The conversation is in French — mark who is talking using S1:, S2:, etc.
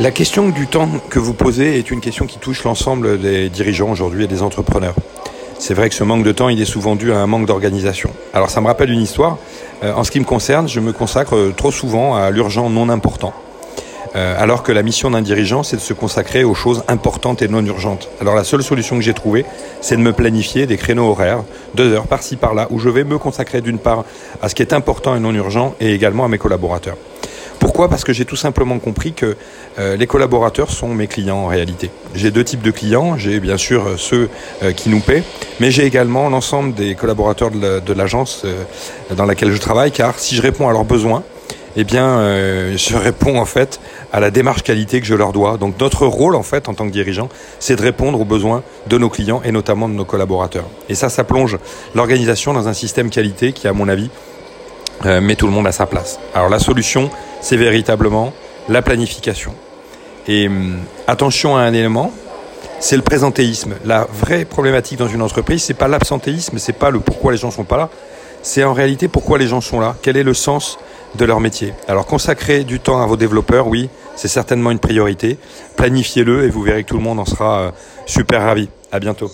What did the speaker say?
S1: La question du temps que vous posez est une question qui touche l'ensemble des dirigeants aujourd'hui et des entrepreneurs. C'est vrai que ce manque de temps, il est souvent dû à un manque d'organisation. Alors ça me rappelle une histoire. Euh, en ce qui me concerne, je me consacre trop souvent à l'urgent non important. Euh, alors que la mission d'un dirigeant, c'est de se consacrer aux choses importantes et non urgentes. Alors la seule solution que j'ai trouvée, c'est de me planifier des créneaux horaires, deux heures par-ci par-là, où je vais me consacrer d'une part à ce qui est important et non urgent, et également à mes collaborateurs. Pourquoi? Parce que j'ai tout simplement compris que euh, les collaborateurs sont mes clients en réalité. J'ai deux types de clients. J'ai bien sûr euh, ceux qui nous paient, mais j'ai également l'ensemble des collaborateurs de l'agence dans laquelle je travaille, car si je réponds à leurs besoins, eh bien, euh, je réponds en fait à la démarche qualité que je leur dois. Donc notre rôle en fait en tant que dirigeant, c'est de répondre aux besoins de nos clients et notamment de nos collaborateurs. Et ça, ça plonge l'organisation dans un système qualité qui, à mon avis, euh, met tout le monde à sa place. Alors la solution, c'est véritablement la planification. Et hum, attention à un élément, c'est le présentéisme. La vraie problématique dans une entreprise, c'est pas l'absentéisme, c'est pas le pourquoi les gens sont pas là, c'est en réalité pourquoi les gens sont là. Quel est le sens de leur métier. Alors consacrer du temps à vos développeurs, oui, c'est certainement une priorité. Planifiez-le et vous verrez que tout le monde en sera euh, super ravi. À bientôt.